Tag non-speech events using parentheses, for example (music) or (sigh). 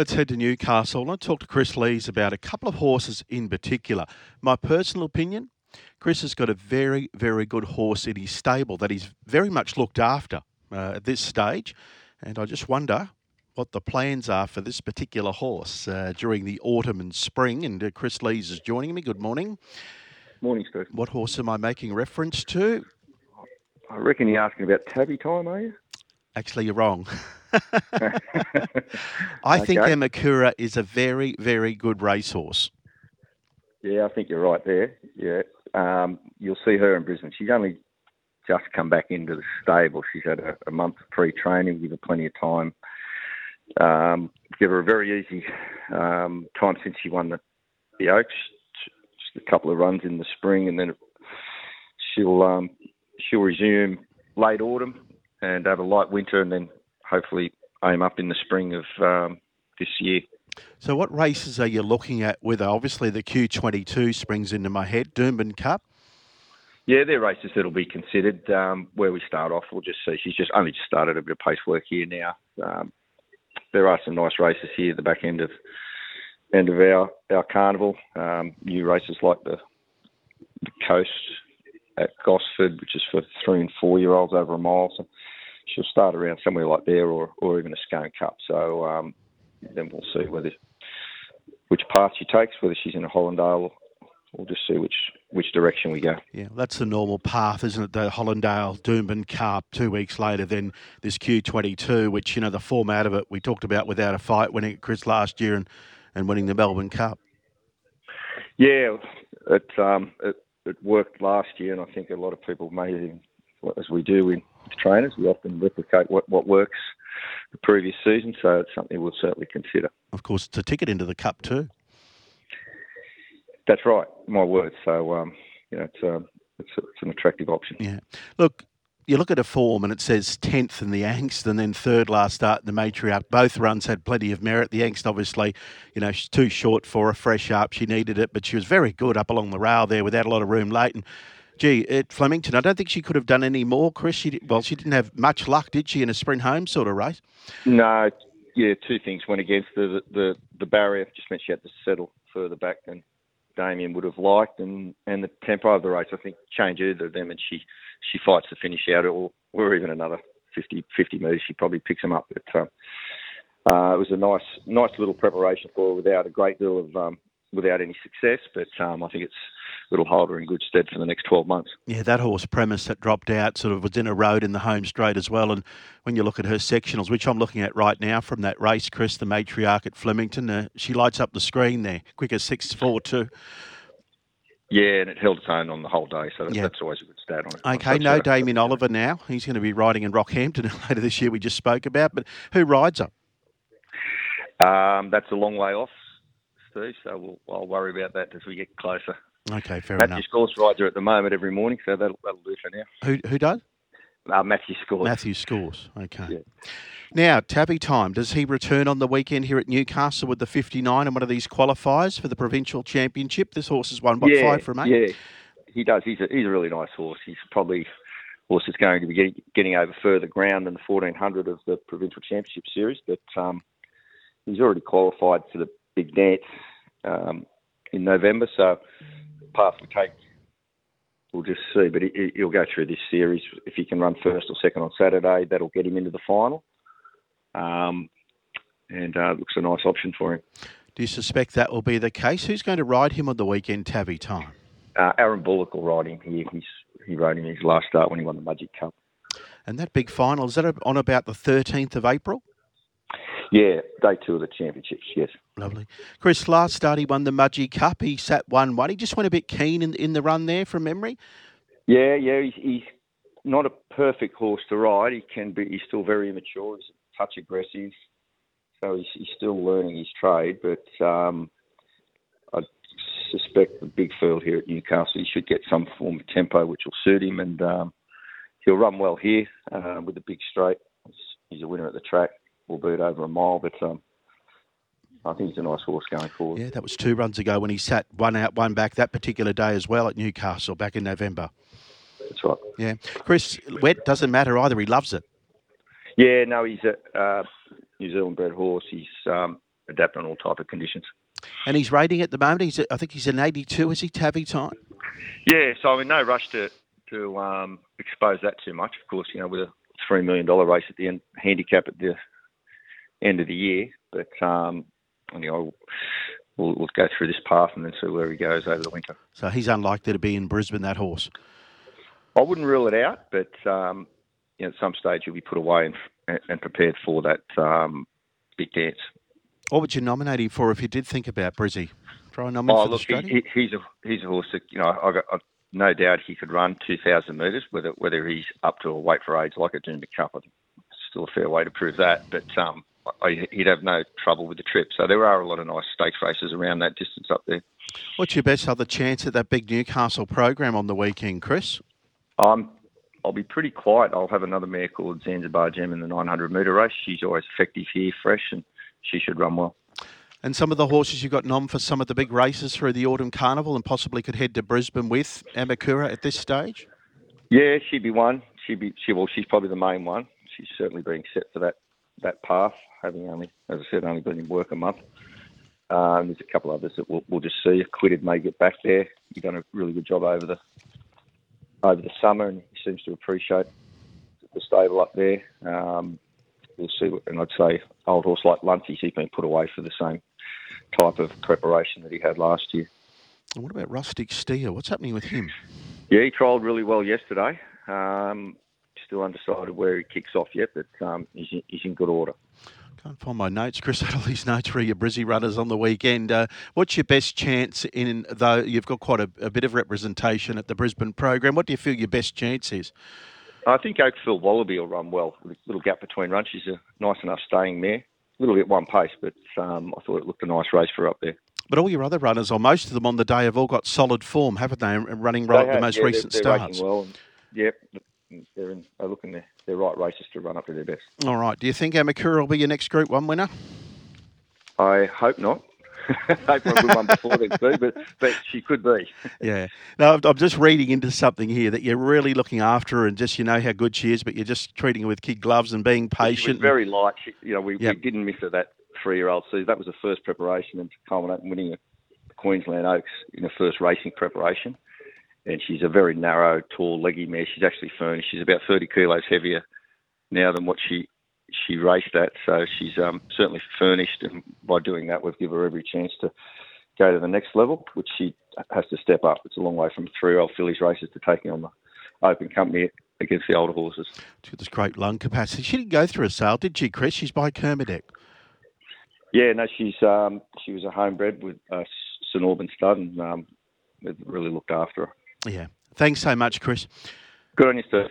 Let's head to Newcastle. I want to talk to Kris Lees about a couple of horses in particular. My personal opinion, Kris has got a very, very good horse in his stable that he's very much looked after uh, at this stage. And I just wonder what the plans are for this particular horse uh, during the autumn and spring. And uh, Kris Lees is joining me. Good morning. Morning, Steve. What horse am I making reference to? I reckon you're asking about tabby time, are you? Actually, you're wrong. (laughs) (laughs) I think Okay. Amokura is a very, very good racehorse. Yeah, I think you're right there. Yeah, um, you'll see her in Brisbane. She's only just come back into the stable. She's had a, a month of pre-training, give her plenty of time. Um, give her a very easy um, time since she won the, the Oaks. Just a couple of runs in the spring, and then she'll um, she'll resume late autumn and have a light winter, and then hopefully aim up in the spring of um, this year. So, what races are you looking at with? Obviously, the Q22 springs into my head. Doomben Cup. Yeah, they're races that'll be considered. Um, where we start off, we'll just see. She's just only just started a bit of pace work here now. Um, there are some nice races here at the back end of end of our our carnival. Um, new races like the, the Coast at Gosford, which is for three and four year olds over a mile. So she'll start around somewhere like there, or or even a Scone Cup. So um, then we'll see whether which path she takes, whether she's in a Hollindale. We'll just see which which direction we go. Yeah, that's the normal path, isn't it? The Hollindale Doomben Cup. Two weeks later, then this Q22, which you know the format of it we talked about without a fight, winning at Chris last year and, and winning the Melbourne Cup. Yeah, it um it, it worked last year, and I think a lot of people may, even, as we do with trainers, we often replicate what what works the previous season. So it's something we'll certainly consider. Of course, it's a ticket into the Cup too. That's right, my word. So um, you know, it's um, it's, it's an attractive option. Yeah. Look, you look at a form and it says 10th in the Angst and then third last start in the Matriarch. Both runs had plenty of merit. The Angst, obviously, you know, she's too short for a fresh up. She needed it, but she was very good up along the rail there without a lot of room late. And gee, at Flemington, I don't think she could have done any more, Kris. She did, well, she didn't have much luck, did she, in a sprint home sort of race? No, yeah, two things went against the the the barrier. Just meant she had to settle further back than Damien would have liked, and and the tempo of the race. I think changed either of them, and she she fights to finish out, or or even another 50, 50 metres. She probably picks them up. But um, uh, it was a nice nice little preparation for her without a great deal of um, without any success. But um, I think it's it'll hold her in good stead for the next twelve months. Yeah, that horse premise that dropped out sort of was in a road in the home straight as well. And when you look at her sectionals, which I'm looking at right now from that race, Kris, the matriarch at Flemington, uh, she lights up the screen there, quicker six four two. Yeah, and it held its own on the whole day, so that, Yeah. that's always a good stat on it. Okay, no Damien Oliver now. He's going to be riding in Rockhampton (laughs) later this year. We just spoke about, but who rides her? Um, that's a long way off, Steve. So we'll, I'll worry about that as we get closer. Okay, fair Matthew enough. Matthew Scores rides her at the moment every morning, so that'll, that'll do for now. Who who does? Uh, Matthew Scores. Matthew scores. Okay. Yeah. Now, Tabby time. Does he return on the weekend here at Newcastle with the 59 and one of these qualifiers for the provincial championship? This horse has won, what, yeah, five from eight? Yeah, he does. He's a, he's a really nice horse. He's probably horse that's going to be getting, getting over further ground than the 1400 of the provincial championship series, but um, he's already qualified for the big dance um, in November. So path we take, we'll just see. But he, he'll go through this series. If he can run first or second on Saturday, that'll get him into the final. Um, and uh, looks a nice option for him. Do you suspect that will be the case? Who's going to ride him on the weekend, Tabby time? Uh, Aaron Bullock will ride him here. He's, he rode him his last start when he won the Mudgee Cup. And that big final, is that on about the 13th of April? Yeah, day two of the championships. Yes. Lovely. Kris, last start he won the Mudgee Cup. He sat 1 1. He just went a bit keen in, in the run there from memory. Yeah, yeah. He's, he's not a perfect horse to ride. He can be. He's still very immature. He's a touch aggressive, so he's, he's still learning his trade. But um, I suspect the big field here at Newcastle, he should get some form of tempo which will suit him, and um, he'll run well here uh, with the big straight. He's a winner at the track, albeit over a mile, but. Um, I think he's a nice horse going forward. Yeah, that was two runs ago when he sat one out, one back that particular day as well at Newcastle back in November. That's right. Yeah. Kris, wet doesn't matter either. He loves it. Yeah, no, he's a uh, New Zealand bred horse. He's um, adapt on all type of conditions. And he's rating at the moment. He's I think he's an 82. Is he Tabby time? Yeah, so I'm in no rush to to um, expose that too much. Of course, you know, with a three million dollar race at the end, handicap at the end of the year. But um, you know, we'll, we'll go through this path and then see where he goes over the winter. So he's unlikely to be in Brisbane. That horse. I wouldn't rule it out, but um, you know, at some stage he'll be put away and, and prepared for that um, big dance. What would you nominate him for if you did think about Brizzy? Try a nominate oh, for look, the he, he's a he's a horse that you know I got I've no doubt he could run 2,000 metres. Whether whether he's up to a weight for age like a Doomben Cup, I think still a fair way to prove that. But um, I, he'd have no trouble with the trip. So there are a lot of nice stakes races around that distance up there. What's your best other chance at that big Newcastle program on the weekend, Kris? Um, I'll be pretty quiet. I'll have another mare called Zanzibar Gem in the 900 metre race. She's always effective here, fresh, and she should run well. And some of the horses you've got nom for some of the big races through the autumn carnival and possibly could head to Brisbane with Amokura at this stage? Yeah, she'd be one. She'd be she well, she's probably the main one. She's certainly being set for that that path, having only, as I said, only been in work a month. Um, there's a couple others that we'll, we'll just see. Acquitted may get back there. You've done a really good job over the over the summer, and he seems to appreciate the stable up there. Um, we'll see. What, and I'd say old horse like Luncey's, he's been put away for the same type of preparation that he had last year. And what about Rustic Steel? What's happening with him? Yeah, he trialled really well yesterday. Um, still undecided where he kicks off yet, but um, he's, in, he's in good order. Can't find my notes, Kris. (laughs) I had all these notes for your Brizzy runners on the weekend. Uh, what's your best chance in, though you've got quite a, a, bit of representation at the Brisbane program, what do you feel your best chance is? I think Oakfield Wallaby will run well. A little gap between runs. She's a nice enough staying there. A little bit one pace, but um, I thought it looked a nice race for her up there. But all your other runners, or most of them on the day, have all got solid form, haven't they? And running right at the most yeah, recent they're, they're starts. well. Yep, they're in. They're looking their, their right races to run up to their best. All right. Do you think Amokura will be your next Group One winner? I hope not. (laughs) hope I one before then too, but but she could be. (laughs) yeah. No, I'm just reading into something here that you're really looking after her and just you know how good she is, but you're just treating her with kid gloves and being patient. She very light. She, you know, we, yep. we didn't miss her that three-year-old season. That was the first preparation and to culminate in winning the Queensland Oaks in the first racing preparation. And she's a very narrow, tall, leggy mare. She's actually furnished. She's about 30 kilos heavier now than what she she raced at. So she's um, certainly furnished, and by doing that, we've given her every chance to go to the next level, which she has to step up. It's a long way from three-year-old fillies races to taking on the open company against the older horses. She's got this great lung capacity. She didn't go through a sale, did she, Kris? She's by Kermadec. Yeah, no, she's um, she was a homebred with uh, St Auburn stud, and um, really looked after her. Yeah. Thanks so much, Kris. Good on you, Steve.